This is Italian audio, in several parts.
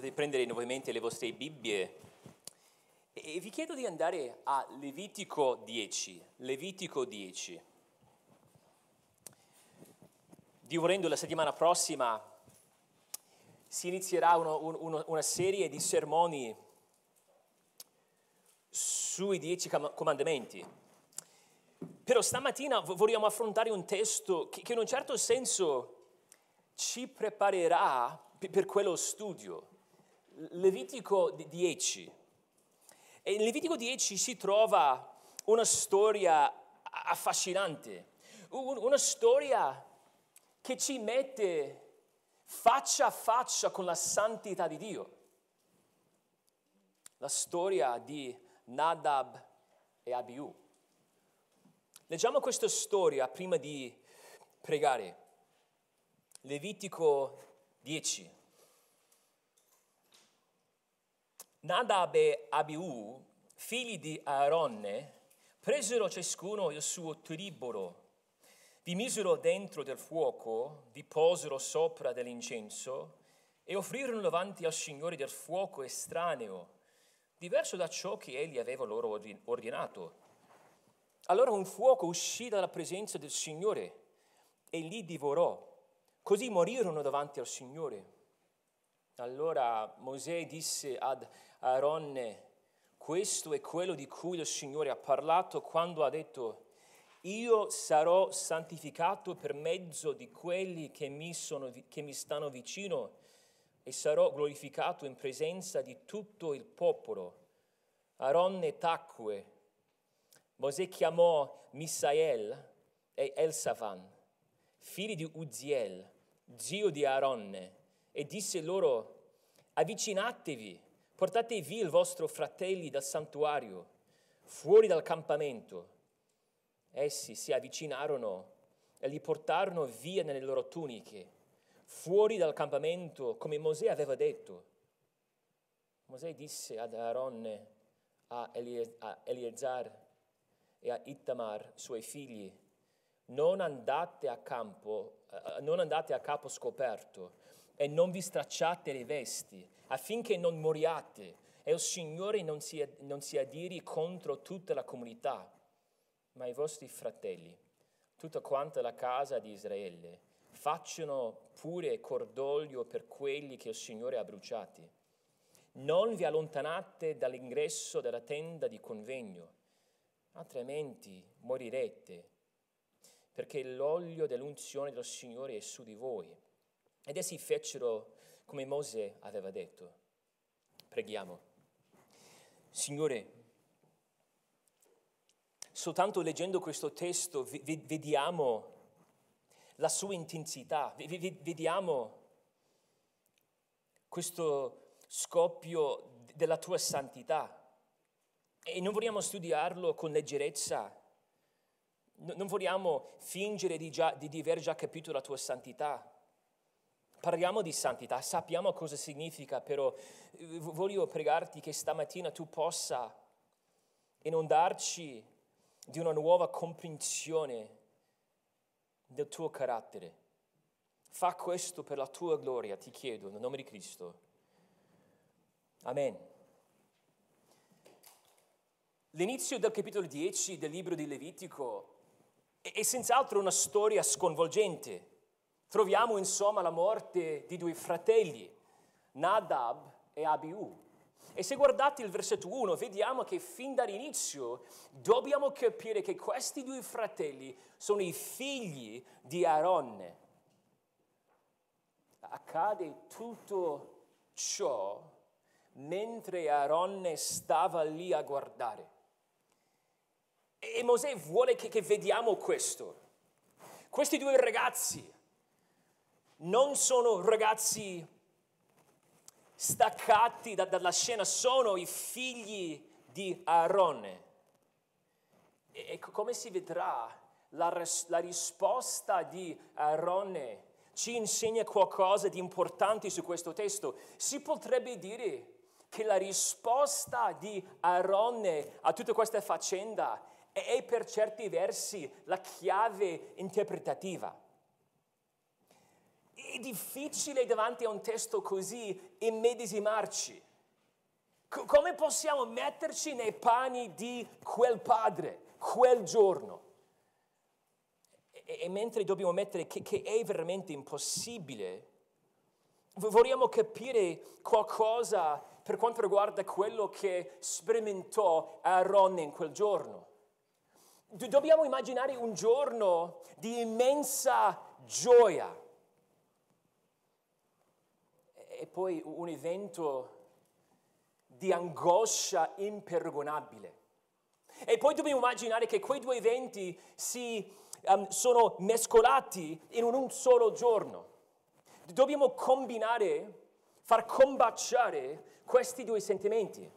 potete prendere nuovamente le vostre Bibbie e vi chiedo di andare a Levitico 10. Levitico 10. Dio volendo la settimana prossima si inizierà uno, uno, una serie di sermoni sui dieci comandamenti. Però stamattina vogliamo affrontare un testo che, che in un certo senso ci preparerà per quello studio. Levitico 10. E in Levitico 10 si trova una storia affascinante, una storia che ci mette faccia a faccia con la santità di Dio. La storia di Nadab e Abiu. Leggiamo questa storia prima di pregare. Levitico 10. Nadab e Abiu, figli di Aaronne, presero ciascuno il suo tribolo, vi misero dentro del fuoco, vi posero sopra dell'incenso e offrirono davanti al Signore del fuoco estraneo, diverso da ciò che egli aveva loro ordinato. Allora un fuoco uscì dalla presenza del Signore e li divorò. Così morirono davanti al Signore. Allora Mosè disse ad Aaronne, questo è quello di cui il Signore ha parlato quando ha detto, io sarò santificato per mezzo di quelli che mi, sono, che mi stanno vicino e sarò glorificato in presenza di tutto il popolo. Aaronne tacque. Mosè chiamò Misael e Elsafan, figli di Uziel, zio di Aaronne, e disse loro, avvicinatevi, portate via il vostro fratelli dal santuario, fuori dal campamento. Essi si avvicinarono e li portarono via nelle loro tuniche, fuori dal campamento, come Mosè aveva detto. Mosè disse ad Aaronne, a Eliezer e a Ittamar, suoi figli, non andate a campo, eh, non andate a capo scoperto e non vi stracciate le vesti, affinché non moriate e il Signore non si, non si adiri contro tutta la comunità, ma i vostri fratelli, tutta quanta la casa di Israele, facciano pure cordoglio per quelli che il Signore ha bruciati. Non vi allontanate dall'ingresso della tenda di convegno, altrimenti morirete, perché l'olio dell'unzione del Signore è su di voi. Ed essi fecero come Mosè aveva detto. Preghiamo. Signore, soltanto leggendo questo testo vediamo la sua intensità, vediamo questo scoppio della tua santità. E non vogliamo studiarlo con leggerezza, non vogliamo fingere di, già, di aver già capito la tua santità. Parliamo di santità, sappiamo cosa significa, però eh, voglio pregarti che stamattina tu possa inondarci di una nuova comprensione del tuo carattere. Fa questo per la tua gloria, ti chiedo, nel nome di Cristo. Amen. L'inizio del capitolo 10 del libro di Levitico è senz'altro una storia sconvolgente. Troviamo insomma la morte di due fratelli, Nadab e Abiu. E se guardate il versetto 1, vediamo che fin dall'inizio dobbiamo capire che questi due fratelli sono i figli di Aaronne. Accade tutto ciò mentre Aaronne stava lì a guardare. E Mosè vuole che, che vediamo questo. Questi due ragazzi non sono ragazzi staccati da, dalla scena, sono i figli di Aarone. E, e come si vedrà, la, la risposta di Aarone ci insegna qualcosa di importante su questo testo. Si potrebbe dire che la risposta di Aarone a tutta questa faccenda è per certi versi la chiave interpretativa. È difficile davanti a un testo così immedesimarci. C- come possiamo metterci nei panni di quel padre, quel giorno? E, e mentre dobbiamo mettere che, che è veramente impossibile, vogliamo capire qualcosa per quanto riguarda quello che sperimentò Aaron in quel giorno. Dobbiamo immaginare un giorno di immensa gioia e poi un evento di angoscia imperdonabile. E poi dobbiamo immaginare che quei due eventi si um, sono mescolati in un solo giorno. Dobbiamo combinare, far combaciare questi due sentimenti.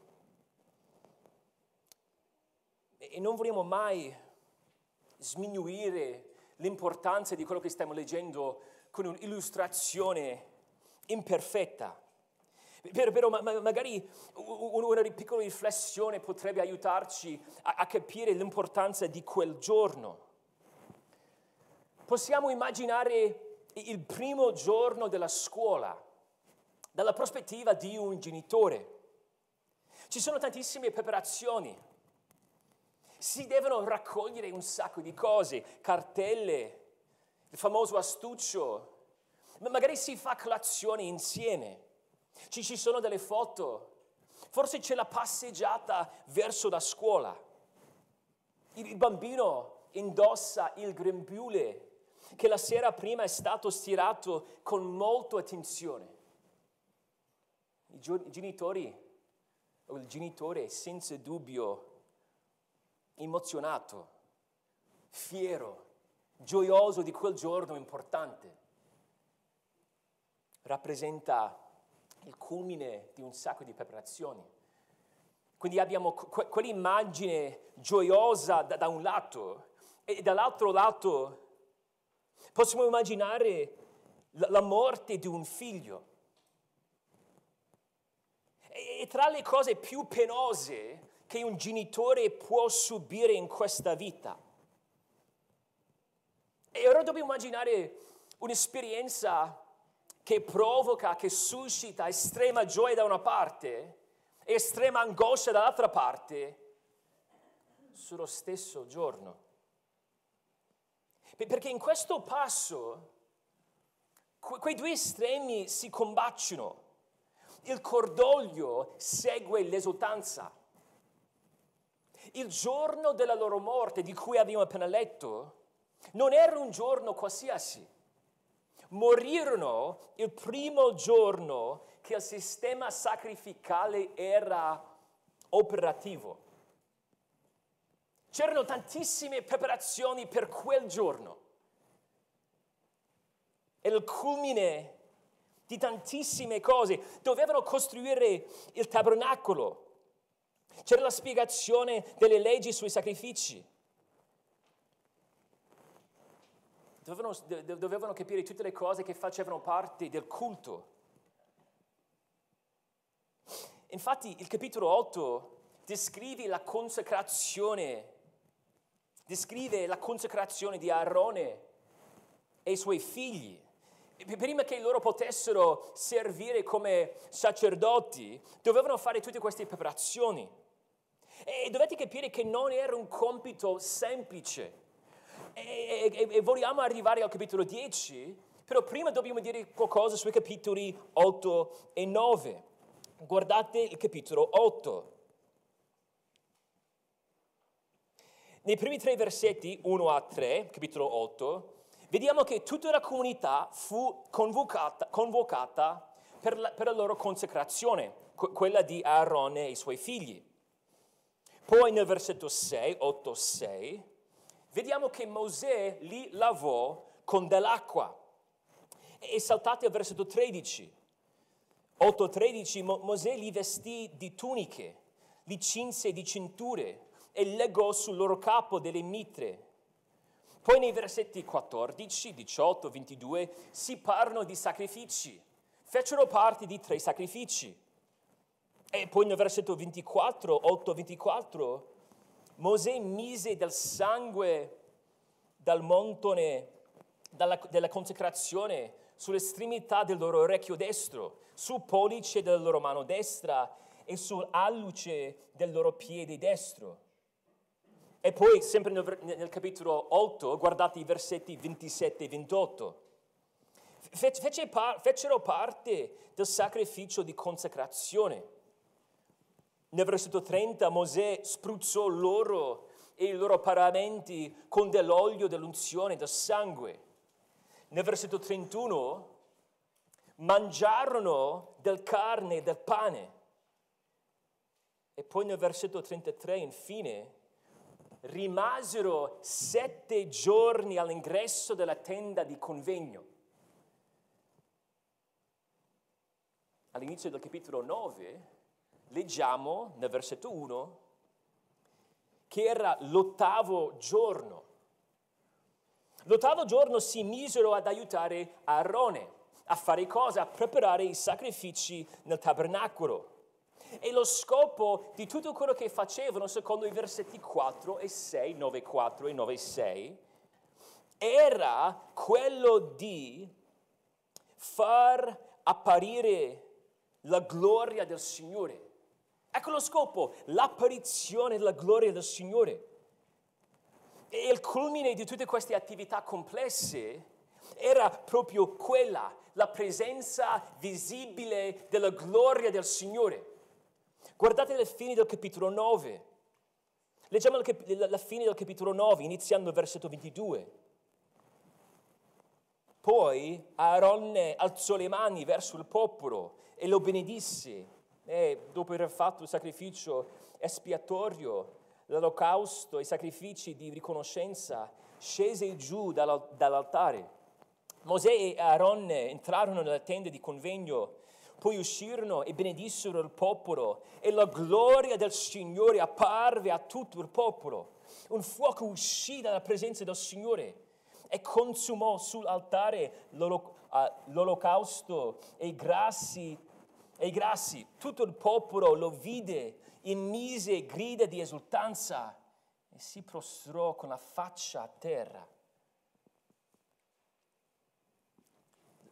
E non vogliamo mai sminuire l'importanza di quello che stiamo leggendo con un'illustrazione imperfetta. Però magari una piccola riflessione potrebbe aiutarci a capire l'importanza di quel giorno. Possiamo immaginare il primo giorno della scuola dalla prospettiva di un genitore. Ci sono tantissime preparazioni. Si devono raccogliere un sacco di cose, cartelle, il famoso astuccio, ma magari si fa colazione insieme. Ci, ci sono delle foto, forse c'è la passeggiata verso la scuola. Il bambino indossa il grembiule che la sera prima è stato stirato con molta attenzione. I genitori, o il genitore senza dubbio emozionato, fiero, gioioso di quel giorno importante, rappresenta il culmine di un sacco di preparazioni. Quindi abbiamo quell'immagine gioiosa da, da un lato e dall'altro lato Possiamo immaginare la morte di un figlio. E tra le cose più penose che un genitore può subire in questa vita. E ora dobbiamo immaginare un'esperienza che provoca, che suscita estrema gioia da una parte e estrema angoscia dall'altra parte sullo stesso giorno. Perché in questo passo quei due estremi si combattono. Il cordoglio segue l'esultanza. Il giorno della loro morte, di cui abbiamo appena letto, non era un giorno qualsiasi. Morirono il primo giorno che il sistema sacrificale era operativo. C'erano tantissime preparazioni per quel giorno. È il culmine di tantissime cose. Dovevano costruire il tabernacolo. C'era la spiegazione delle leggi sui sacrifici. Dovevano, dovevano capire tutte le cose che facevano parte del culto. Infatti il capitolo 8 descrive la consacrazione descrive la consacrazione di Aarone e i suoi figli. Prima che loro potessero servire come sacerdoti, dovevano fare tutte queste preparazioni. E dovete capire che non era un compito semplice. E, e, e vogliamo arrivare al capitolo 10, però prima dobbiamo dire qualcosa sui capitoli 8 e 9. Guardate il capitolo 8. Nei primi tre versetti, 1 a 3, capitolo 8, vediamo che tutta la comunità fu convocata, convocata per, la, per, la, loro consacrazione, quella di Aarone e i suoi figli. Poi nel versetto 6, 8, 6, vediamo che Mosè li lavò con dell'acqua. E saltate al versetto 13. 8, 13, Mosè li vestì di tuniche, li cinse di cinture e legò sul loro capo delle mitre. Poi nei versetti 14, 18, 22 si parlano di sacrifici. Fecero parte di tre sacrifici. E poi nel versetto 24, 8, 24, Mosè mise del sangue dal montone dalla, della consacrazione sull'estremità del loro orecchio destro, sul pollice della loro mano destra e sull'alluce del loro piede destro. E poi, sempre nel, nel capitolo 8, guardate i versetti 27 e 28. Fece fecero parte del sacrificio di consacrazione. Nel versetto 30 Mosè spruzzò loro e i loro paramenti con dell'olio dell'unzione, del sangue. Nel versetto 31 mangiarono del carne e del pane. E poi nel versetto 33 infine rimasero sette giorni all'ingresso della tenda di convegno. All'inizio del capitolo 9 leggiamo nel versetto 1 che era l'ottavo giorno. L'ottavo giorno si misero ad aiutare Aarone a fare cosa? A preparare i sacrifici nel tabernacolo. E lo scopo di tutto quello che facevano, secondo i versetti 4 e 6, 9 4 e 9 6, era quello di far apparire la gloria del Signore. Ecco lo scopo, l'apparizione della gloria del Signore. E il culmine di tutte queste attività complesse era proprio quella, la presenza visibile della gloria del Signore. Guardate la fine del capitolo 9. Leggiamo la fine del capitolo 9, iniziando il versetto 22. Poi Aaronne alzò le mani verso il popolo e lo benedisse. E dopo aver fatto il sacrificio espiatorio, l'olocausto i sacrifici di riconoscenza, scese giù dall'altare. Mosè e Aaronne entrarono nella tenda di convegno poi uscirono e benedissero il popolo e la gloria del Signore apparve a tutto il popolo. Un fuoco uscì dalla presenza del Signore e consumò sull'altare l'olocausto e i grassi, e i grassi. Tutto il popolo lo vide e mise grida di esultanza e si prostrò con la faccia a terra.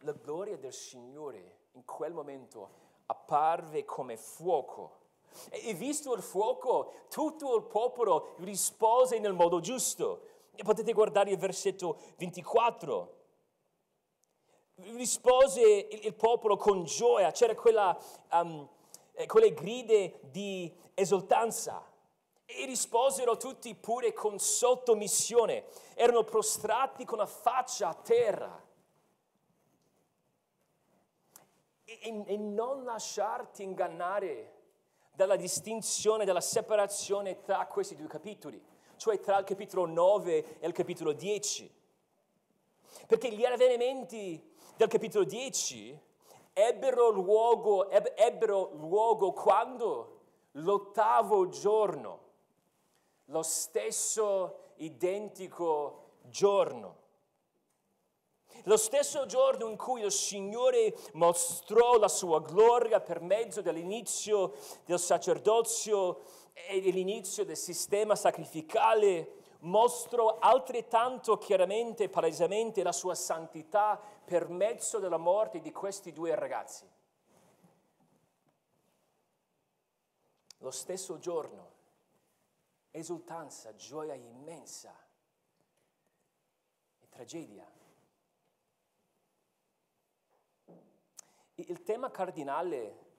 La gloria del Signore in quel momento apparve come fuoco. E visto il fuoco, tutto il popolo rispose nel modo giusto. E potete guardare il versetto 24. Rispose il, popolo con gioia, c'era quella, um, quelle gride di esultanza. E risposero tutti pure con sottomissione. Erano prostrati con la faccia a terra. e, e non lasciarti ingannare dalla distinzione, dalla separazione tra questi due capitoli, cioè tra il capitolo 9 e il capitolo 10. Perché gli avvenimenti del capitolo 10 ebbero luogo, ebbero luogo quando? L'ottavo giorno, lo stesso identico giorno. Lo stesso giorno in cui il Signore mostrò la sua gloria per mezzo dell'inizio del sacerdozio e dell'inizio del sistema sacrificale, mostrò altrettanto chiaramente e palesemente la sua santità per mezzo della morte di questi due ragazzi. Lo stesso giorno, esultanza, gioia immensa e tragedia. Il tema cardinale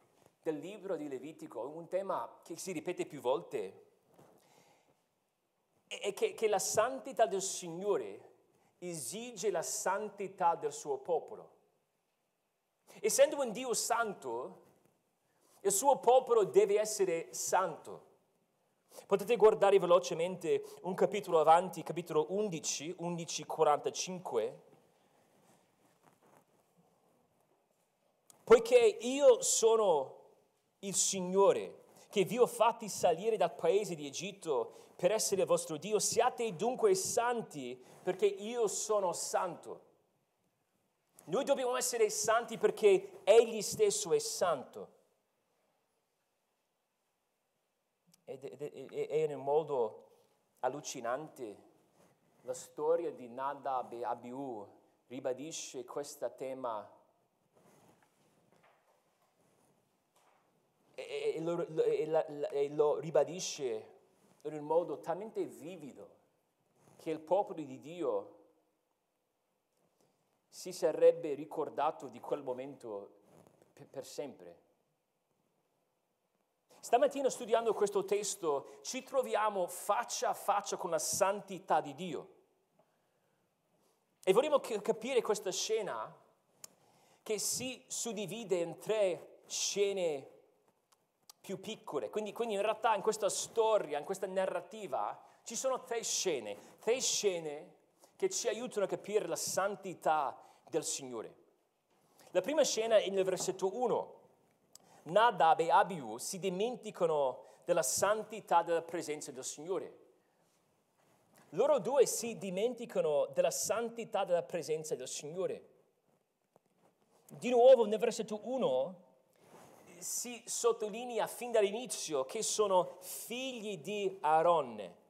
del libro di Levitico, un tema che si ripete più volte, è che, che la santità del Signore esige la santità del suo popolo. Essendo un Dio santo, il suo popolo deve essere santo. Potete guardare velocemente un capitolo avanti, capitolo 11, 11.45. Poiché io sono il Signore che vi ho fatti salire dal paese di Egitto per essere vostro Dio, siate dunque santi perché io sono santo. Noi dobbiamo essere santi perché Egli stesso è santo. Ed è in un modo allucinante la storia di Nadab e Abiu ribadisce questo tema e, lo, e, la, e lo ribadisce in un modo talmente vivido che il popolo di Dio si sarebbe ricordato di quel momento per sempre. Stamattina studiando questo testo ci troviamo faccia a faccia con la santità di Dio. E vorremmo capire questa scena che si suddivide in tre scene più piccole. Quindi, quindi in realtà in questa storia, in questa narrativa, ci sono tre scene, tre scene che ci aiutano a capire la santità del Signore. La prima scena è nel versetto 1. Nadab e Abiu si dimenticano della santità della presenza del Signore. Loro due si dimenticano della santità della presenza del Signore. Di nuovo nel versetto 1 si sottolinea fin dall'inizio che sono figli di Aaronne.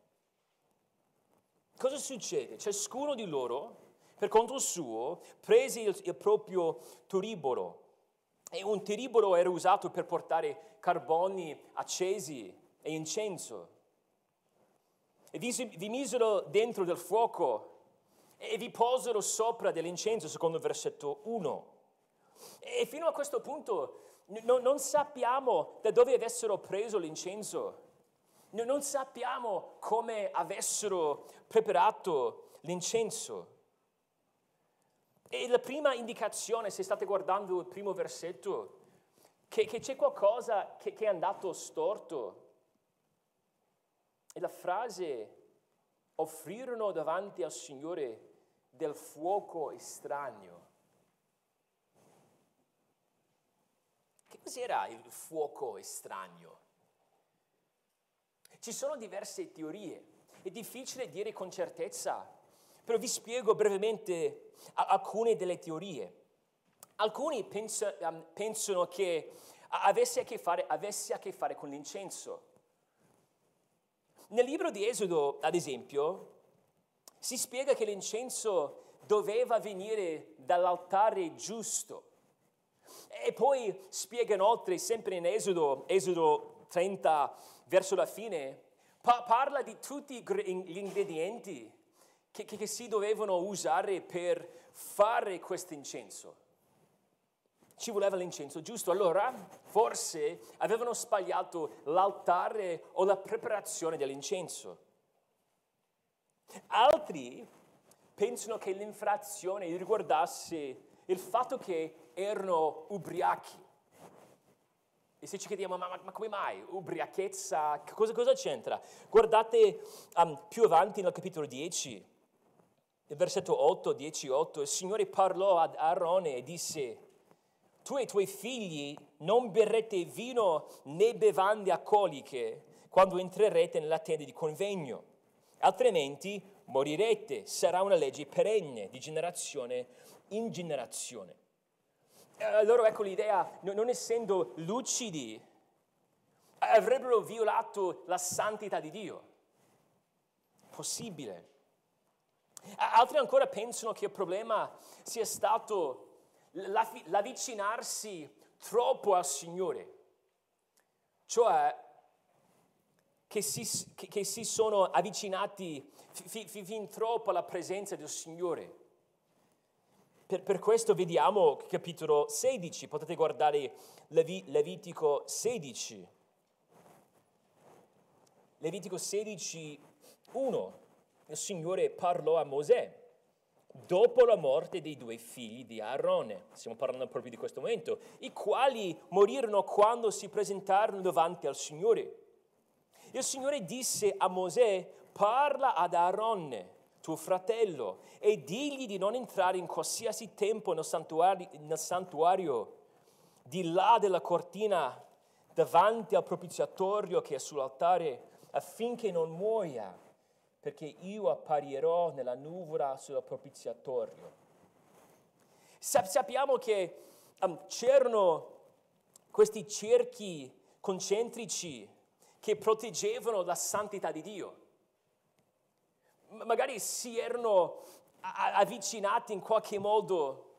Cosa succede? Ciascuno di loro, per conto suo, prese il, il proprio turibolo e un turibolo era usato per portare carboni accesi e incenso. E vi, vi misero dentro del fuoco e vi posero sopra dell'incenso, secondo il versetto 1. E fino a questo punto no, non sappiamo da dove avessero preso l'incenso, no, non sappiamo come avessero preparato l'incenso. E la prima indicazione, se state guardando il primo versetto, che, che c'è qualcosa che, che è andato storto, è la frase offrirono davanti al Signore del fuoco estraneo. Cos'era il fuoco estraneo? Ci sono diverse teorie, è difficile dire con certezza, però vi spiego brevemente alcune delle teorie. Alcuni pensa, um, pensano che avesse a, fare, avesse a che fare con l'incenso. Nel libro di Esodo, ad esempio, si spiega che l'incenso doveva venire dall'altare giusto. E poi spiega inoltre, sempre in Esodo, Esodo 30, verso la fine, pa- parla di tutti gli ingredienti che, che, che si dovevano usare per fare questo incenso. Ci voleva l'incenso, giusto? Allora, forse avevano sbagliato l'altare o la preparazione dell'incenso. Altri pensano che l'infrazione riguardasse il fatto che erano ubriachi. E se ci chiediamo, ma, ma, ma come mai? Ubriachezza, cosa, cosa c'entra? Guardate um, più avanti nel capitolo 10, il versetto 8, 10, 8, il Signore parlò ad Aarone e disse, tu e i tuoi figli non berrete vino né bevande alcoliche quando entrerete nella tenda di convegno, altrimenti morirete, sarà una legge perenne di generazione in generazione. Allora ecco l'idea, non essendo lucidi, avrebbero violato la santità di Dio. Possibile. Altri ancora pensano che il problema sia stato l'avvicinarsi troppo al Signore, cioè che si, che si sono avvicinati fin, fin troppo alla presenza del Signore. Per, per, questo vediamo capitolo 16, potete guardare Levi, Levitico 16. Levitico 16, 1. Il Signore parlò a Mosè dopo la morte dei due figli di Aarone, stiamo parlando proprio di questo momento, i quali morirono quando si presentarono davanti al Signore. Il Signore disse a Mosè, parla ad Aarone tuo fratello, e digli di non entrare in qualsiasi tempo nel santuario, nel santuario di là della cortina davanti al propiziatorio che è sull'altare affinché non muoia, perché io apparirò nella nuvola sul propiziatorio. Sappiamo che um, c'erano questi cerchi concentrici che proteggevano la santità di Dio magari si erano avvicinati in qualche modo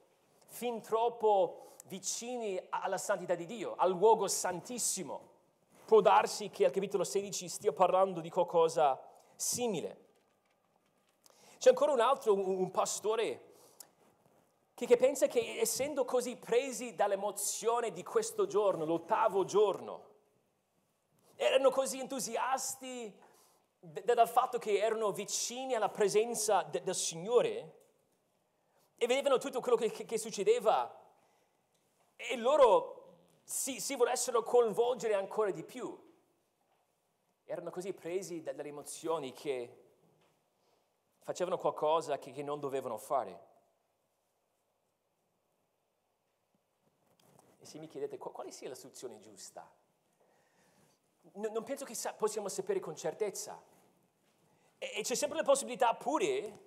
fin troppo vicini alla santità di Dio, al luogo santissimo. Può darsi che al capitolo 16 stia parlando di qualcosa simile. C'è ancora un altro, un, pastore, che, che pensa che essendo così presi dall'emozione di questo giorno, l'ottavo giorno, erano così entusiasti dal fatto che erano vicini alla presenza de, del Signore e vedevano tutto quello che, che, succedeva e loro si, si, volessero coinvolgere ancora di più. Erano così presi dalle emozioni che facevano qualcosa che, che non dovevano fare. E se mi chiedete quale sia la soluzione giusta, non penso che possiamo sapere con certezza. E c'è sempre la possibilità pure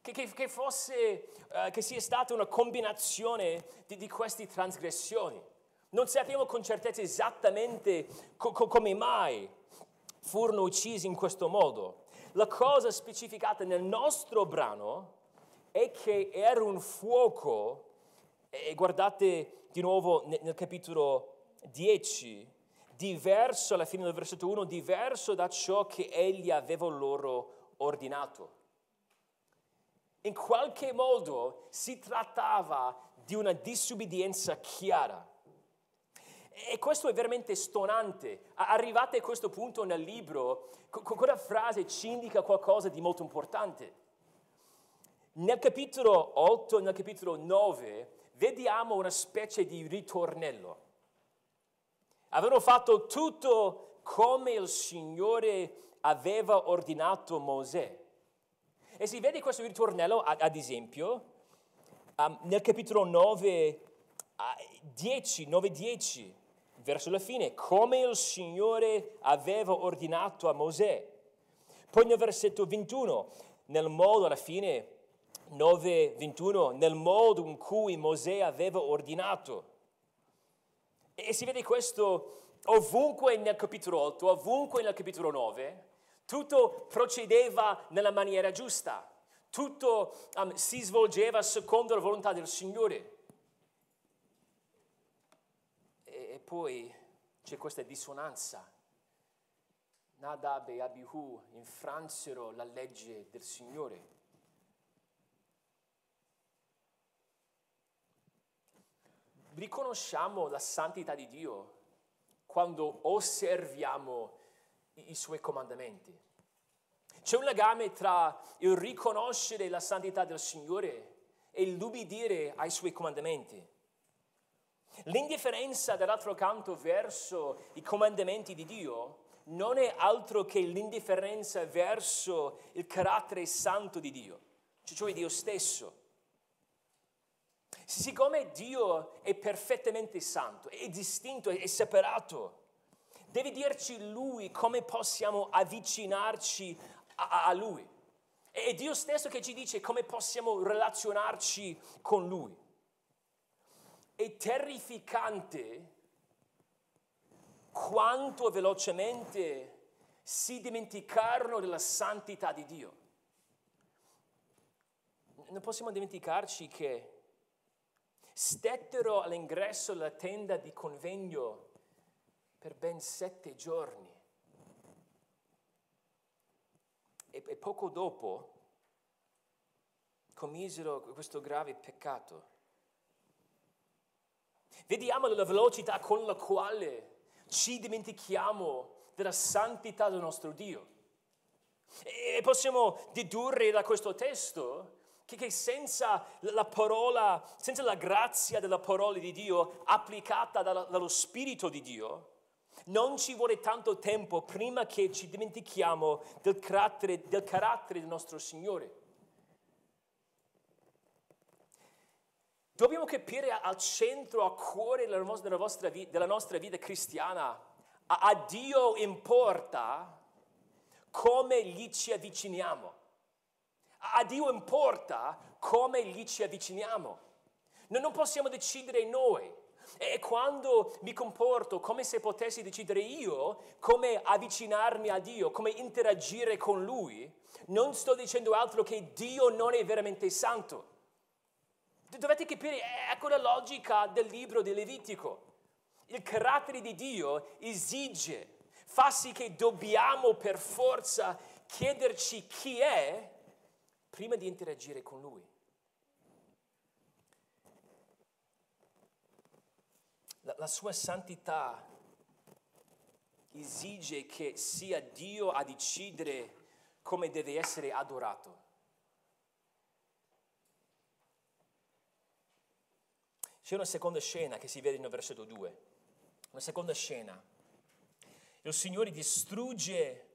che, che, che fosse, uh, che sia stata una combinazione di, di, queste trasgressioni. Non sappiamo con certezza esattamente co- co- come mai furono uccisi in questo modo. La cosa specificata nel nostro brano è che era un fuoco, e guardate di nuovo nel, nel capitolo 10, diverso alla fine del versetto 1, diverso da ciò che egli aveva loro ordinato. In qualche modo si trattava di una disubbidienza chiara. E questo è veramente stonante. Arrivate a questo punto nel libro, quella frase ci indica qualcosa di molto importante. Nel capitolo 8 e nel capitolo 9 vediamo una specie di ritornello. Avevano fatto tutto come il Signore aveva ordinato Mosè. E si vede questo ritornello, ad esempio, um, nel capitolo 9, uh, 10, 9, 10, verso la fine, come il Signore aveva ordinato a Mosè. Poi nel versetto 21, nel modo, alla fine, 9, 21, nel modo in cui Mosè aveva ordinato. E si vede questo ovunque nel capitolo 8, ovunque nel capitolo 9, tutto procedeva nella maniera giusta, tutto um, si svolgeva secondo la volontà del Signore. E, e poi c'è questa dissonanza. Nadab e Abihu infransero la legge del Signore. Riconosciamo la santità di Dio quando osserviamo i, suoi comandamenti. C'è un legame tra il riconoscere la santità del Signore e l'ubbidire ai suoi comandamenti. L'indifferenza dall'altro canto verso i comandamenti di Dio non è altro che l'indifferenza verso il carattere santo di Dio, cioè Dio stesso. Siccome Dio è perfettamente santo, è distinto, è separato, deve dirci Lui come possiamo avvicinarci a, a Lui. È Dio stesso che ci dice come possiamo relazionarci con Lui. È terrificante quanto velocemente si dimenticarono della santità di Dio. Non possiamo dimenticarci che stettero all'ingresso della tenda di convegno per ben sette giorni. E, e poco dopo commisero questo grave peccato. Vediamo la velocità con la quale ci dimentichiamo della santità del nostro Dio. E possiamo dedurre da questo testo che senza la parola, senza la grazia della parola di Dio applicata dallo Spirito di Dio, non ci vuole tanto tempo prima che ci dimentichiamo del carattere del, carattere del nostro Signore. Dobbiamo capire al centro, a cuore della nostra, della nostra vita cristiana, a Dio importa come gli ci avviciniamo. A Dio importa come gli ci avviciniamo. Noi non possiamo decidere noi E quando mi comporto come se potessi decidere io come avvicinarmi a Dio, come interagire con Lui, non sto dicendo altro che Dio non è veramente santo. Dovete capire, è quella logica del libro di Levitico. Il carattere di Dio esige, fa sì che dobbiamo per forza chiederci chi è prima di interagire con Lui. La, la sua santità esige che sia Dio a decidere come deve essere adorato. C'è una seconda scena che si vede nel versetto 2. Una seconda scena. Il Signore distrugge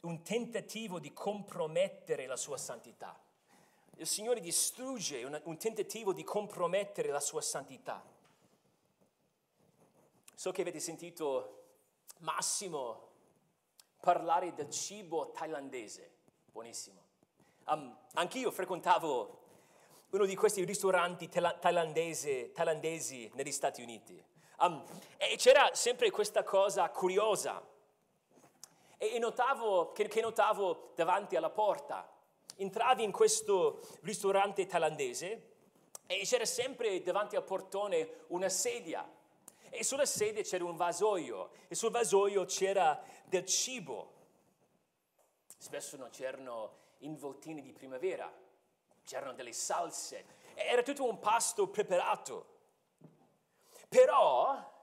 un tentativo di compromettere la sua santità. Il Signore distrugge un, un tentativo di compromettere la sua santità. So che avete sentito Massimo parlare del cibo thailandese, buonissimo. Um, anch'io frequentavo uno di questi ristoranti thailandesi, thailandesi negli Stati Uniti. Um, e c'era sempre questa cosa curiosa. E, notavo, che, che notavo davanti alla porta. Entravi in questo ristorante thailandese e c'era sempre davanti al portone una sedia e sulla sedia c'era un vasoio e sul vasoio c'era del cibo. Spesso non c'erano involtini di primavera, c'erano delle salse, era tutto un pasto preparato. Però,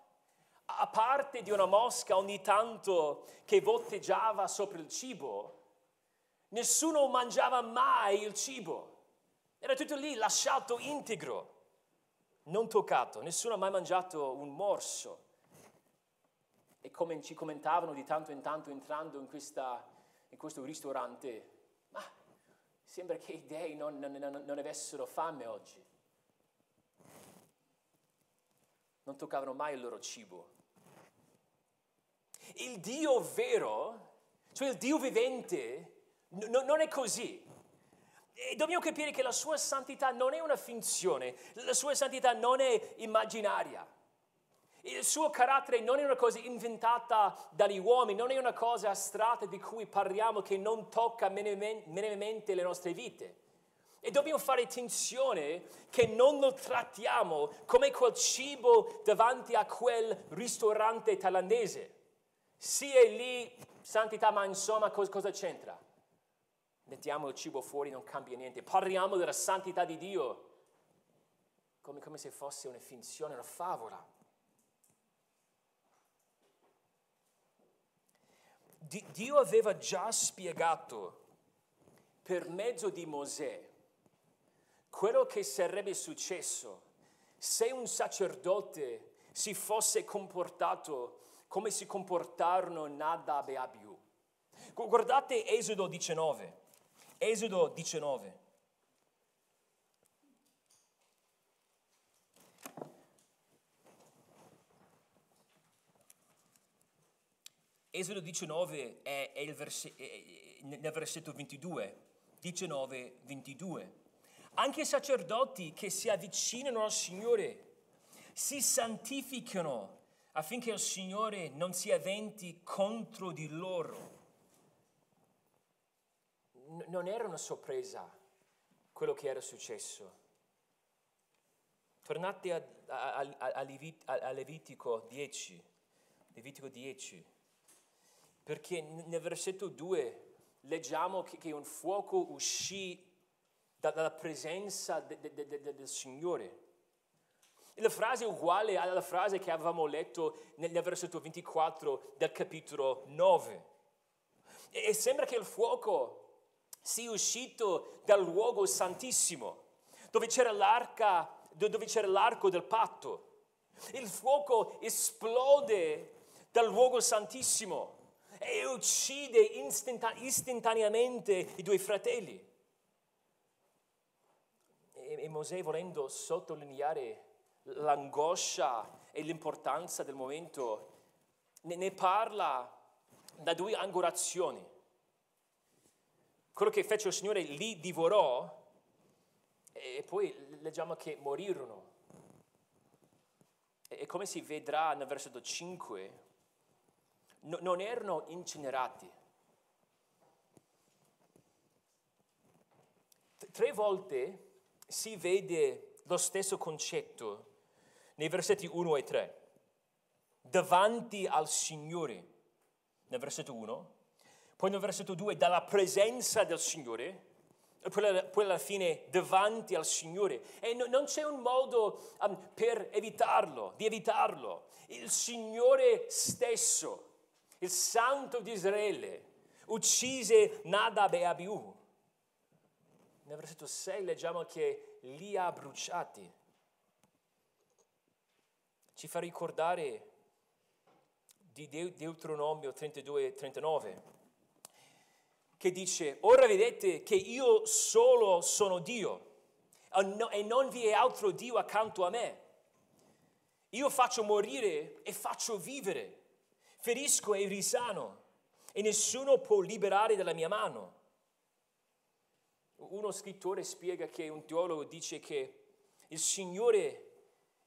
a parte di una mosca ogni tanto che volteggiava sopra il cibo, nessuno mangiava mai il cibo. Era tutto lì lasciato integro non toccato, nessuno ha mai mangiato un morso. E come ci commentavano di tanto in tanto entrando in, questa, in questo ristorante, ma sembra che i dei non, non, non avessero fame oggi. Non toccavano mai il loro cibo. Il Dio vero, cioè il Dio vivente, non è così. E dobbiamo capire che la sua santità non è una finzione, la sua santità non è immaginaria. Il suo carattere non è una cosa inventata dagli uomini, non è una cosa astratta di cui parliamo che non tocca minimamente le nostre vite. E dobbiamo fare attenzione che non lo trattiamo come quel cibo davanti a quel ristorante thailandese. Sì, è lì santità, ma insomma cosa c'entra? mettiamo il cibo fuori, non cambia niente. Parliamo della santità di Dio come, come se fosse una finzione, una favola. Dio aveva già spiegato per mezzo di Mosè quello che sarebbe successo se un sacerdote si fosse comportato come si comportarono Nadab e Abiu. Guardate Esodo 19. Esodo 19. Esodo 19 è, è, verse, è, nel versetto 22, 19, 22. Anche i sacerdoti che si avvicinano al Signore si santificano affinché il Signore non si avventi contro di loro non era una sorpresa quello che era successo. Tornate a, a, a, a Levitico 10, Levitico 10, perché nel versetto 2 leggiamo che, che un fuoco uscì dalla presenza de, de, de, del Signore. La frase è uguale alla frase che avevamo letto nel versetto 24 del capitolo 9. E sembra che il fuoco sia uscito dal luogo santissimo, dove c'era l'arca, dove c'era l'arco del patto. Il fuoco esplode dal luogo santissimo e uccide istantaneamente i due fratelli. E, Mosè, volendo sottolineare l'angoscia e l'importanza del momento, ne parla da due angolazioni quello che fece il Signore li divorò e poi leggiamo che morirono. e come si vedrà nel versetto 5, no, non erano incinerati. Tre volte si vede lo stesso concetto nei versetti 1 e 3. Davanti al Signore, nel versetto 1, poi nel versetto 2, dalla presenza del Signore, e poi alla fine davanti al Signore. E no, non c'è un modo um, per evitarlo, di evitarlo. Il Signore stesso, il Santo di Israele, uccise Nadab e Abiù. Nel versetto 6 leggiamo che li ha bruciati. Ci fa ricordare di Deuteronomio 32 e 39 che dice, ora vedete che io solo sono Dio e non vi è altro Dio accanto a me. Io faccio morire e faccio vivere, ferisco e risano e nessuno può liberare dalla mia mano. Uno scrittore spiega che un teologo dice che il Signore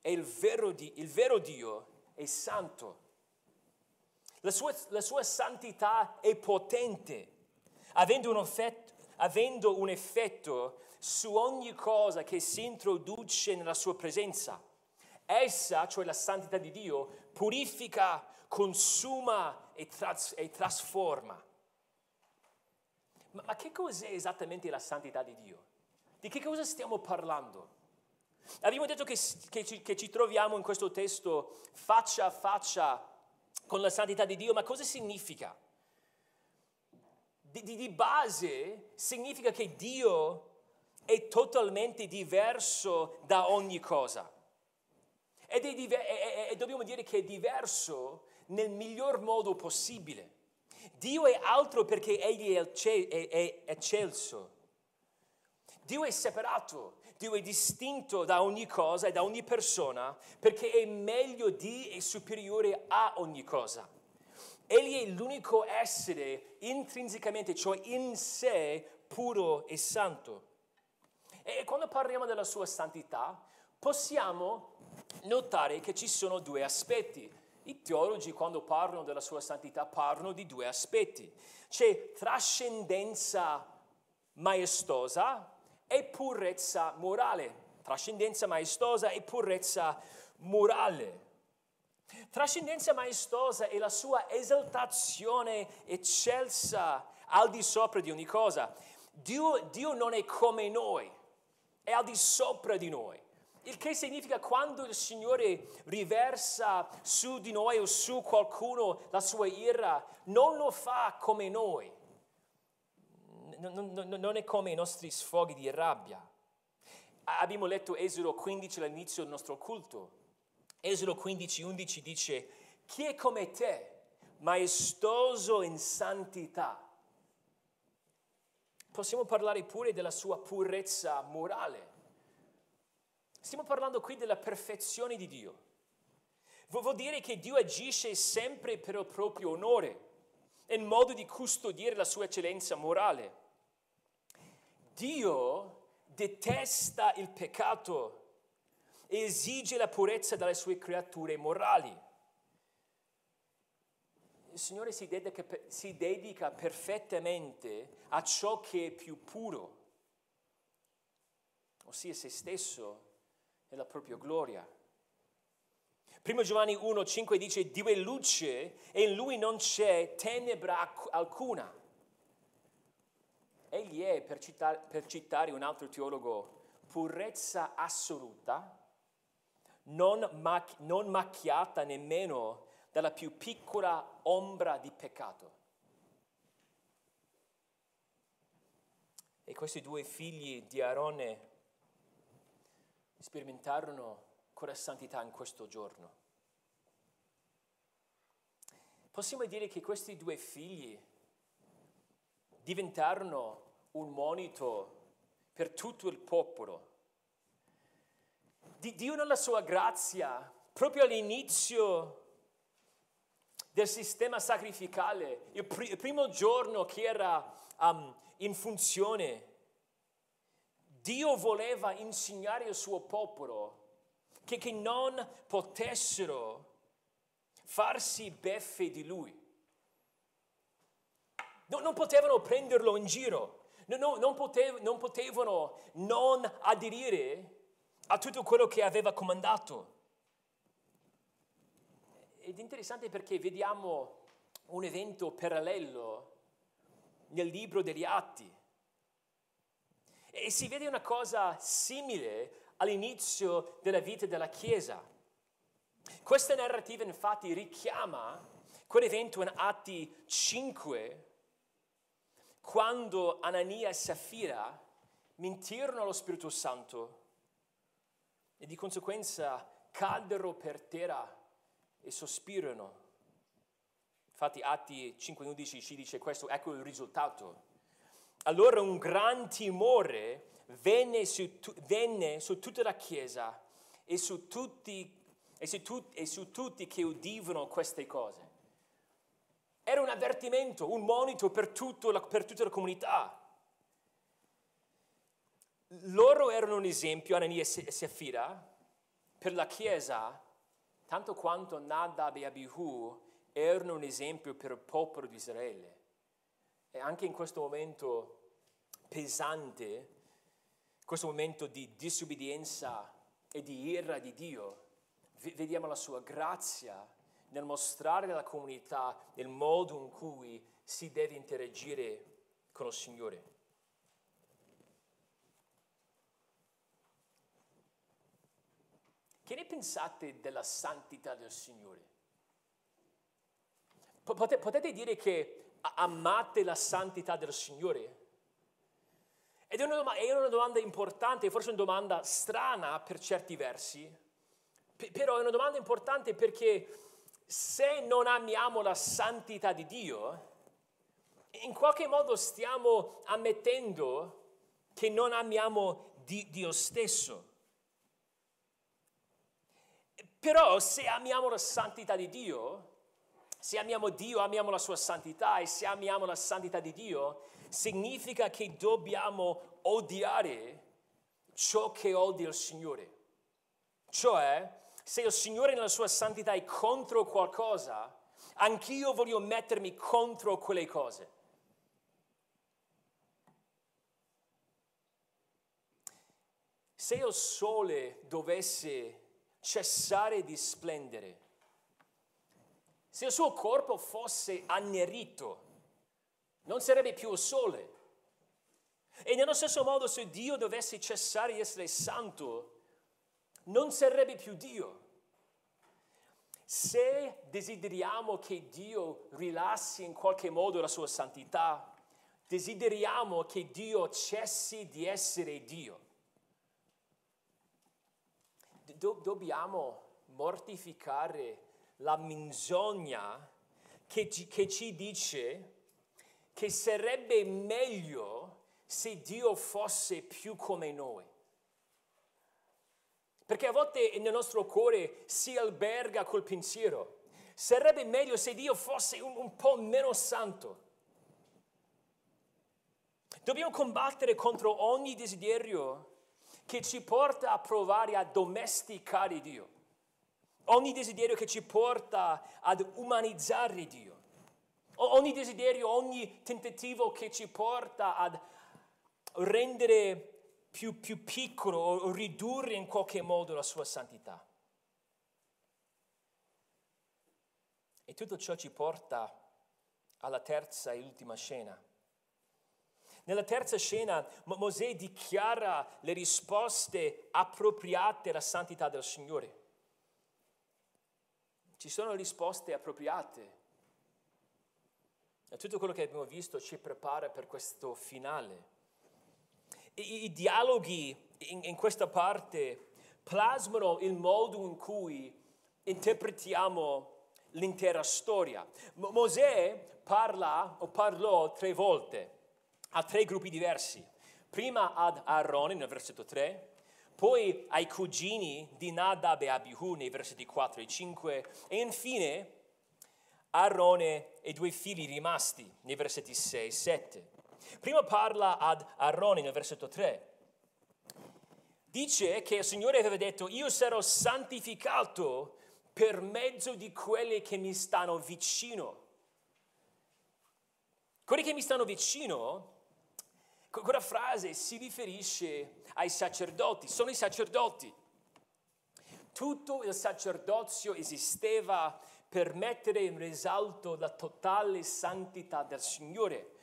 è il vero, il vero Dio, è santo. La sua, la sua santità è potente avendo un, effetto, avendo un effetto su ogni cosa che si introduce nella sua presenza. Essa, cioè la santità di Dio, purifica, consuma e, tras- e trasforma. Ma, ma che cos'è esattamente la santità di Dio? Di che cosa stiamo parlando? Abbiamo detto che, che, ci, che, ci, troviamo in questo testo faccia a faccia con la santità di Dio, ma cosa significa? di, di base significa che Dio è totalmente diverso da ogni cosa. Ed è diver- e, e dobbiamo dire che è diverso nel miglior modo possibile. Dio è altro perché Egli è, è, è eccelso. Dio è separato, Dio è distinto da ogni cosa e da ogni persona perché è meglio di e superiore a ogni cosa. Egli è l'unico essere intrinsecamente, cioè in sé, puro e santo. E quando parliamo della sua santità, possiamo notare che ci sono due aspetti. I teologi quando parlano della sua santità parlano di due aspetti. C'è trascendenza maestosa e purezza morale. Trascendenza maestosa e purezza morale. Trascendenza maestosa è la sua esaltazione eccelsa al di sopra di ogni cosa. Dio, Dio non è come noi, è al di sopra di noi. Il che significa quando il Signore riversa su di noi o su qualcuno la sua ira, non lo fa come noi. Non, non, non è come i nostri sfoghi di rabbia. Abbiamo letto Esodo 15 all'inizio del nostro culto. Esodo 15, 11 dice, chi è come te, maestoso in santità? Possiamo parlare pure della sua purezza morale. Stiamo parlando qui della perfezione di Dio. Vuol dire che Dio agisce sempre per il proprio onore, in modo di custodire la sua eccellenza morale. Dio detesta il peccato esige la purezza dalle sue creature morali. Il Signore si dedica, si dedica perfettamente a ciò che è più puro, ossia se stesso e la propria gloria. Primo Giovanni 1,5 dice Dio è luce e in lui non c'è tenebra alcuna. Egli è, per citare, per citare un altro teologo, purezza assoluta non, mac- non macchiata nemmeno dalla più piccola ombra di peccato. E questi due figli di Aarone sperimentarono quella santità in questo giorno. Possiamo dire che questi due figli diventarono un monito per tutto il popolo di Dio nella sua grazia, proprio all'inizio del sistema sacrificale, il, pr- il primo giorno che era um, in funzione, Dio voleva insegnare al suo popolo che, che non potessero farsi beffe di lui. No, non potevano prenderlo in giro, no, no, non, potev- non potevano non aderire a tutto quello che aveva comandato. Ed è interessante perché vediamo un evento parallelo nel libro degli Atti. E si vede una cosa simile all'inizio della vita della Chiesa. Questa narrativa infatti richiama quell'evento in Atti 5, quando Anania e Safira mentirono allo Spirito Santo e di conseguenza caddero per terra e sospirano. Infatti Atti 5.11 ci dice questo, ecco il risultato. Allora un gran timore venne su, venne su tutta la Chiesa e su, tutti, e, su tu, e su tutti che udivano queste cose. Era un avvertimento, un monito per, la, per tutta la comunità. Loro erano un esempio, Anania e Safira, per la Chiesa, tanto quanto Nadab e Abihu erano un esempio per il popolo di Israele. E anche in questo momento pesante, questo momento di disobbedienza e di ira di Dio, vediamo la sua grazia nel mostrare alla comunità il modo in cui si deve interagire con il Signore. Che ne pensate della santità del Signore? Potete dire che amate la santità del Signore? Ed è una, domanda, è una domanda importante, forse una domanda strana per certi versi, però è una domanda importante perché se non amiamo la santità di Dio, in qualche modo stiamo ammettendo che non amiamo Dio stesso. Però se amiamo la santità di Dio, se amiamo Dio, amiamo la sua santità e se amiamo la santità di Dio, significa che dobbiamo odiare ciò che odia il Signore. Cioè, se il Signore nella sua santità è contro qualcosa, anch'io voglio mettermi contro quelle cose. Se il sole dovesse cessare di splendere, se il suo corpo fosse annerito, non sarebbe più il sole. E nello stesso modo se Dio dovesse cessare di essere santo, non sarebbe più Dio. Se desideriamo che Dio rilassi in qualche modo la sua santità, desideriamo che Dio cessi di essere Dio. Do- dobbiamo mortificare la menzogna che ci, che ci dice che sarebbe meglio se Dio fosse più come noi. Perché a volte nel nostro cuore si alberga col pensiero, sarebbe meglio se Dio fosse un, un po' meno santo. Dobbiamo combattere contro ogni desiderio che ci porta a provare a domesticare Dio, ogni desiderio che ci porta ad umanizzare Dio. Ogni desiderio, ogni tentativo che ci porta ad rendere più, più piccolo o ridurre in qualche modo la sua santità. E tutto ciò ci porta alla terza e ultima scena. Nella terza scena Mosè dichiara le risposte appropriate alla santità del Signore. Ci sono risposte appropriate e tutto quello che abbiamo visto ci prepara per questo finale. I, i dialoghi in, in questa parte plasmano il modo in cui interpretiamo l'intera storia. Mosè parla o parlò tre volte a tre gruppi diversi. Prima ad Aaron nel versetto 3, poi ai cugini di Nadab e Abihu nei versetti 4 e 5 e infine Aarone e i due figli rimasti nei versetti 6 e 7. Prima parla ad Aarone nel versetto 3, Dice che il Signore aveva detto, io sarò santificato per mezzo di quelli che mi stanno vicino. Quelli che mi stanno vicino, quella frase si riferisce ai sacerdoti, sono i sacerdoti. Tutto il sacerdozio esisteva per mettere in risalto la totale santità del Signore.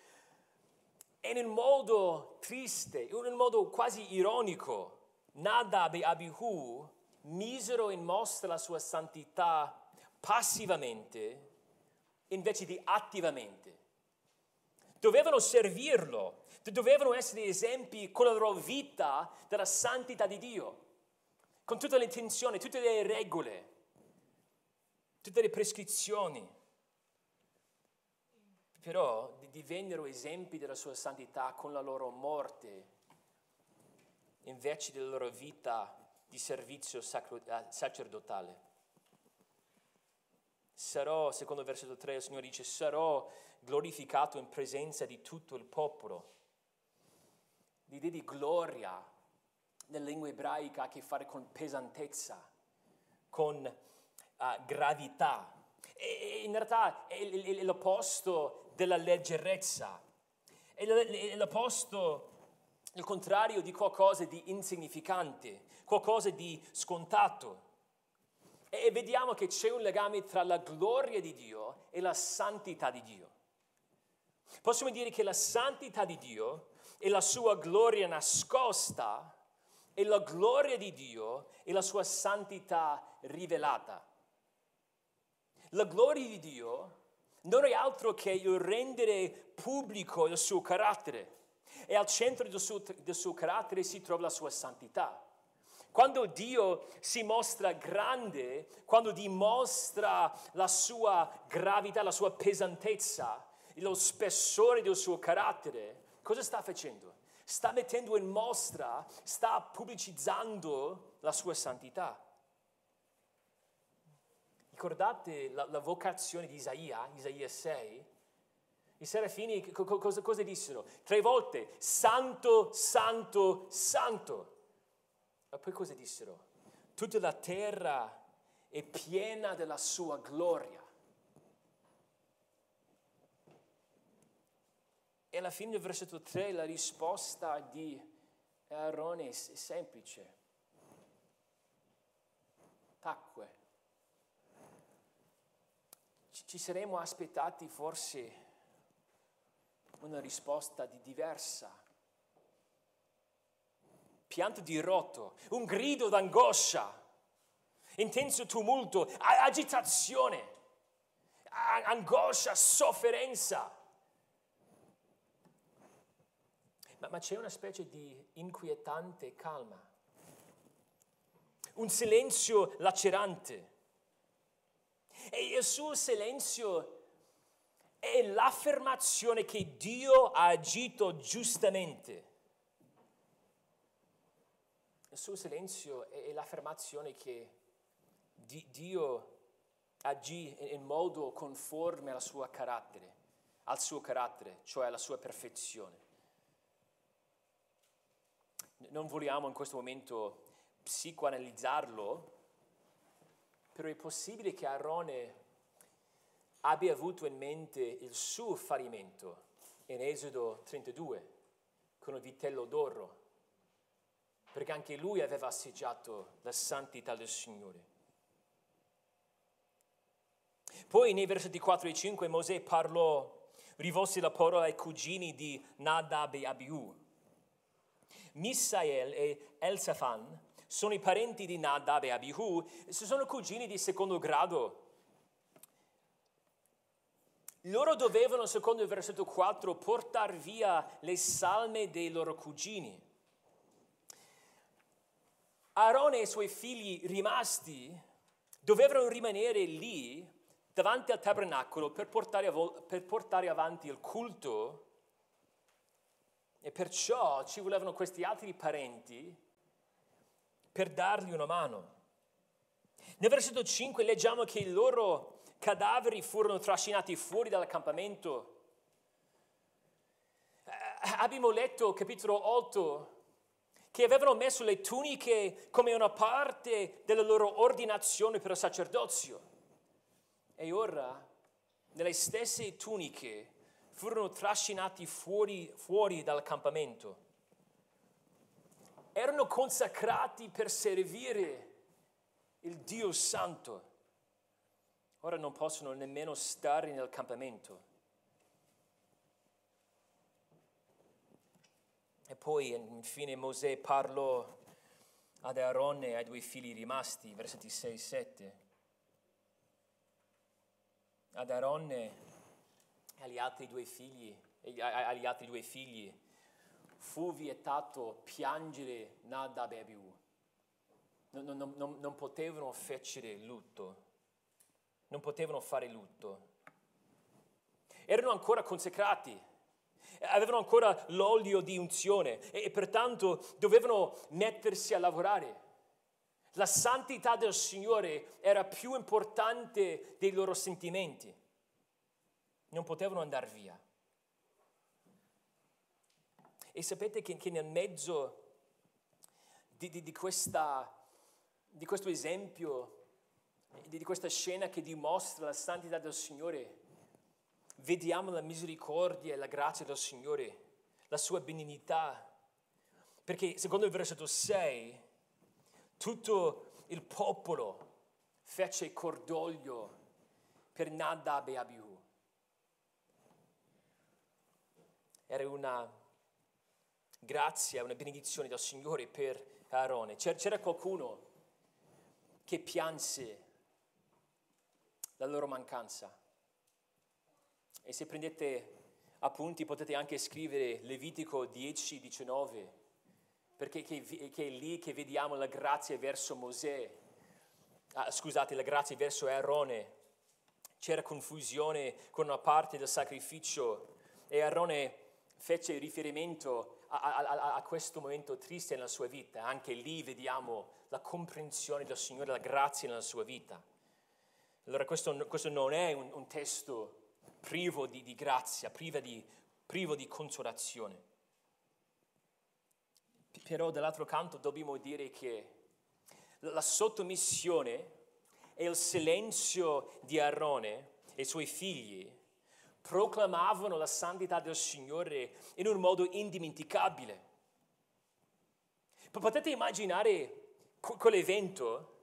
E in modo triste, in un modo quasi ironico, Nadab e Abihu misero in mostra la sua santità passivamente invece di attivamente. Dovevano servirlo, dovevano essere esempi con la loro vita della santità di Dio, con tutte le intenzioni, tutte le regole, tutte le prescrizioni. Però divennero esempi della sua santità con la loro morte invece della loro vita di servizio sacro, eh, sacerdotale. Sarò, secondo il versetto 3, il Signore dice, sarò glorificato in presenza di tutto il popolo. L'idea di gloria nella lingua ebraica ha a che fare con pesantezza, con uh, gravità. E in realtà è l'opposto della leggerezza, è l'opposto il contrario di qualcosa di insignificante, qualcosa di scontato. E vediamo che c'è un legame tra la gloria di Dio e la santità di Dio. Possiamo dire che la santità di Dio è la sua gloria nascosta e la gloria di Dio è la sua santità rivelata. La gloria di Dio non è altro che il rendere pubblico il suo carattere e al centro del suo, del suo carattere si trova la sua santità. Quando Dio si mostra grande, quando dimostra la sua gravità, la sua pesantezza, lo spessore del suo carattere, cosa sta facendo? Sta mettendo in mostra, sta pubblicizzando la sua santità. Ricordate la, la vocazione di Isaia, Isaia 6? I serafini cosa, cosa dissero? Tre volte, santo, santo, santo. E poi cosa dissero? Tutta la terra è piena della sua gloria. E alla fine del versetto 3 la risposta di Aarone è semplice. Tacque. Ci saremmo aspettati forse una risposta di diversa. Pianto di rotto, un grido d'angoscia, intenso tumulto, agitazione, angoscia, sofferenza. Ma, ma c'è una specie di inquietante calma, un silenzio lacerante. E il suo silenzio è l'affermazione che Dio ha agito giustamente. Il suo silenzio è l'affermazione che Dio agì in modo conforme al suo carattere, al suo carattere, cioè alla sua perfezione. Non vogliamo in questo momento psicoanalizzarlo, però è possibile che Aarone abbia avuto in mente il suo fallimento in Esodo 32 con il vitello d'oro, perché anche lui aveva assaggiato la santità del Signore. Poi nei versetti 4 e 5 Mosè parlò, rivolse la parola ai cugini di Nadab e Abiu. Misael e Elsafan sono i parenti di Nadab e Abihu, sono cugini di secondo grado loro dovevano, secondo il versetto 4, portare via le salme dei loro cugini. Aarone e i suoi figli rimasti dovevano rimanere lì davanti al tabernacolo per portare, per portare avanti il culto e perciò ci volevano questi altri parenti per dargli una mano. Nel versetto 5 leggiamo che i loro cadaveri furono trascinati fuori dall'accampamento. Eh, abbiamo letto, capitolo 8, che avevano messo le tuniche come una parte della loro ordinazione per il sacerdozio. E ora, nelle stesse tuniche, furono trascinati fuori, fuori dal campamento. Erano consacrati per servire il Dio Santo. Ora non possono nemmeno stare nel campamento. E poi infine Mosè parlò ad Aaronne e ai due figli rimasti, versetti 6 e 7. Ad Aaronne e agli altri due figli, agli altri due figli fu vietato piangere Nadab e Abiu. Non, non, non, non potevano fecere lutto, non potevano fare lutto. Erano ancora consecrati, avevano ancora l'olio di unzione e, e pertanto dovevano mettersi a lavorare. La santità del Signore era più importante dei loro sentimenti. Non potevano andare via. E sapete che, che nel mezzo di, di, di, questa, di questo esempio, di, questa scena che dimostra la santità del Signore, vediamo la misericordia e la grazia del Signore, la sua benignità. Perché secondo il versetto 6, tutto il popolo fece cordoglio per Nadab e Abihu. Era una grazia, una benedizione del Signore per Aarone. C'era qualcuno che pianse la loro mancanza. E se prendete appunti potete anche scrivere Levitico 10, 19, perché è lì che vediamo la grazia verso Mosè, ah, scusate, la grazia verso Aarone. C'era confusione con una parte del sacrificio e Aarone fece riferimento a, a, a, questo momento triste nella sua vita. Anche lì vediamo la comprensione del Signore, la grazia nella sua vita. Allora questo, questo non è un, un testo privo di, di grazia, di, privo di consolazione. Però dall'altro canto dobbiamo dire che la sottomissione e il silenzio di Aarone e i suoi figli proclamavano la santità del Signore in un modo indimenticabile. Potete immaginare quell'evento?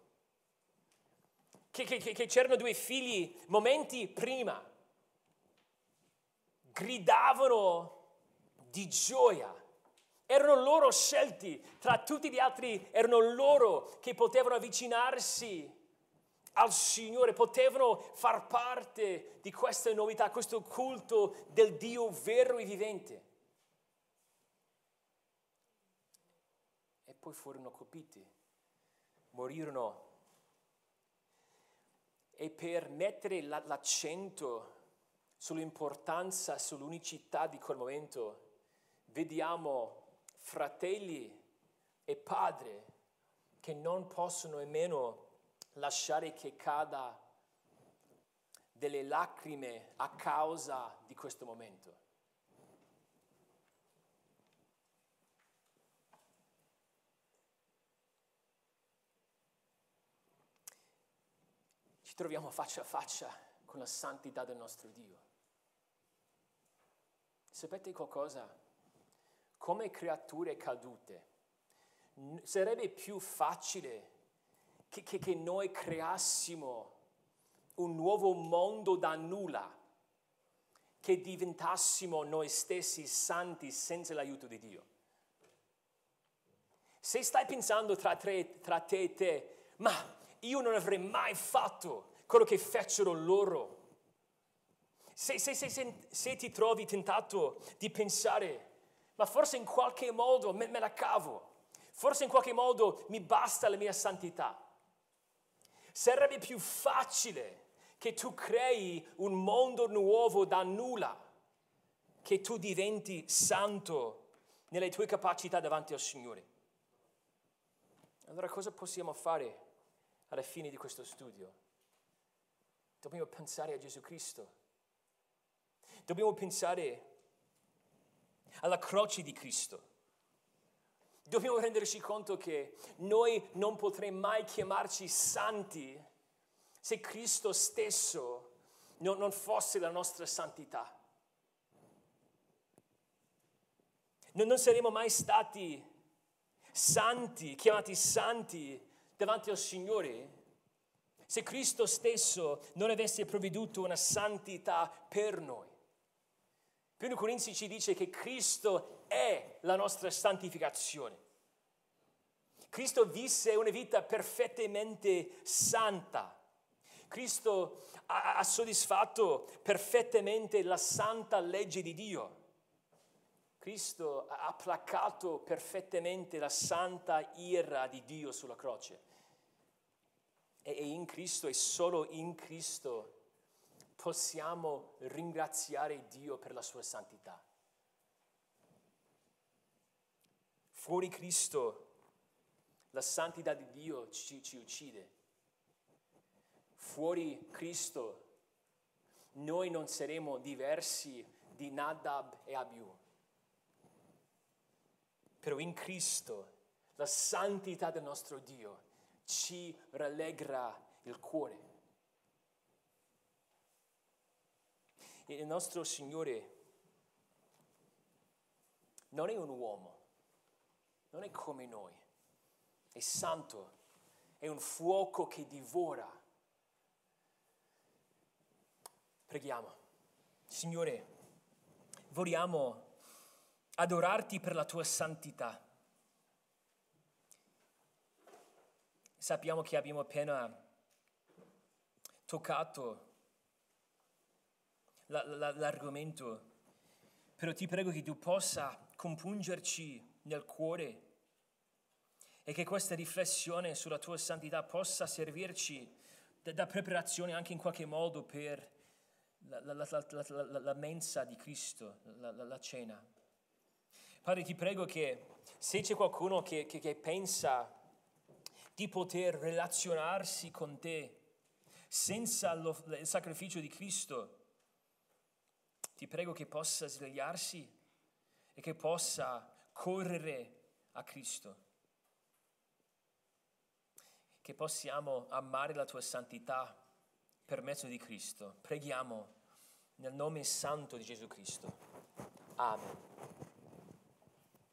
Che, che, che c'erano due figli momenti prima gridavano di gioia. Erano loro scelti, tra tutti gli altri erano loro che potevano avvicinarsi al Signore, potevano far parte di questa novità, questo culto del Dio vero e vivente. E poi furono colpiti, morirono. E per mettere l'accento sull'importanza, sull'unicità di quel momento, vediamo fratelli e padre che non possono nemmeno lasciare che cada delle lacrime a causa di questo momento. Ci troviamo faccia a faccia con la santità del nostro Dio. Sapete qualcosa? Come creature cadute, sarebbe più facile che, che, che noi creassimo un nuovo mondo da nulla, che diventassimo noi stessi santi senza l'aiuto di Dio. Se stai pensando tra, tre, tra te e te, ma io non avrei mai fatto quello che fecero loro, se, se, se, se, ti trovi tentato di pensare, ma forse in qualche modo me, me la cavo, forse in qualche modo mi basta la mia santità, sarebbe più facile che tu crei un mondo nuovo da nulla, che tu diventi santo nelle tue capacità davanti al Signore. Allora cosa possiamo fare alla fine di questo studio? Dobbiamo pensare a Gesù Cristo Dobbiamo pensare alla croce di Cristo. Dobbiamo renderci conto che noi non potremo mai chiamarci santi se Cristo stesso non, non fosse la nostra santità. Non, non saremmo mai stati santi, chiamati santi davanti al Signore se Cristo stesso non avesse provveduto una santità per noi. Primo Corinzi ci dice che Cristo è la nostra santificazione. Cristo visse una vita perfettamente santa. Cristo ha, ha soddisfatto perfettamente la santa legge di Dio. Cristo ha placato perfettamente la santa ira di Dio sulla croce. E in Cristo e solo in Cristo possiamo ringraziare Dio per la sua santità. Fuori Cristo la santità di Dio ci, ci uccide. Fuori Cristo noi non saremo diversi di Nadab e Abiu. Però in Cristo la santità del nostro Dio ci rallegra il cuore. E il nostro Signore non è un uomo, non è come noi, è santo, è un fuoco che divora. Preghiamo. Signore, vogliamo adorarti per la tua santità. Sappiamo che abbiamo appena toccato la, la, l'argomento, però ti prego che tu possa compungerci nel cuore e che questa riflessione sulla tua santità possa servirci da, da preparazione anche in qualche modo per la, la mensa di Cristo, la cena. Padre, ti prego che se c'è qualcuno che, che, che pensa di poter relazionarsi con te senza lo, il sacrificio di Cristo, ti prego che possa svegliarsi e che possa correre a Cristo. Che possiamo amare la tua santità per mezzo di Cristo. Preghiamo nel nome santo di Gesù Cristo. Amen.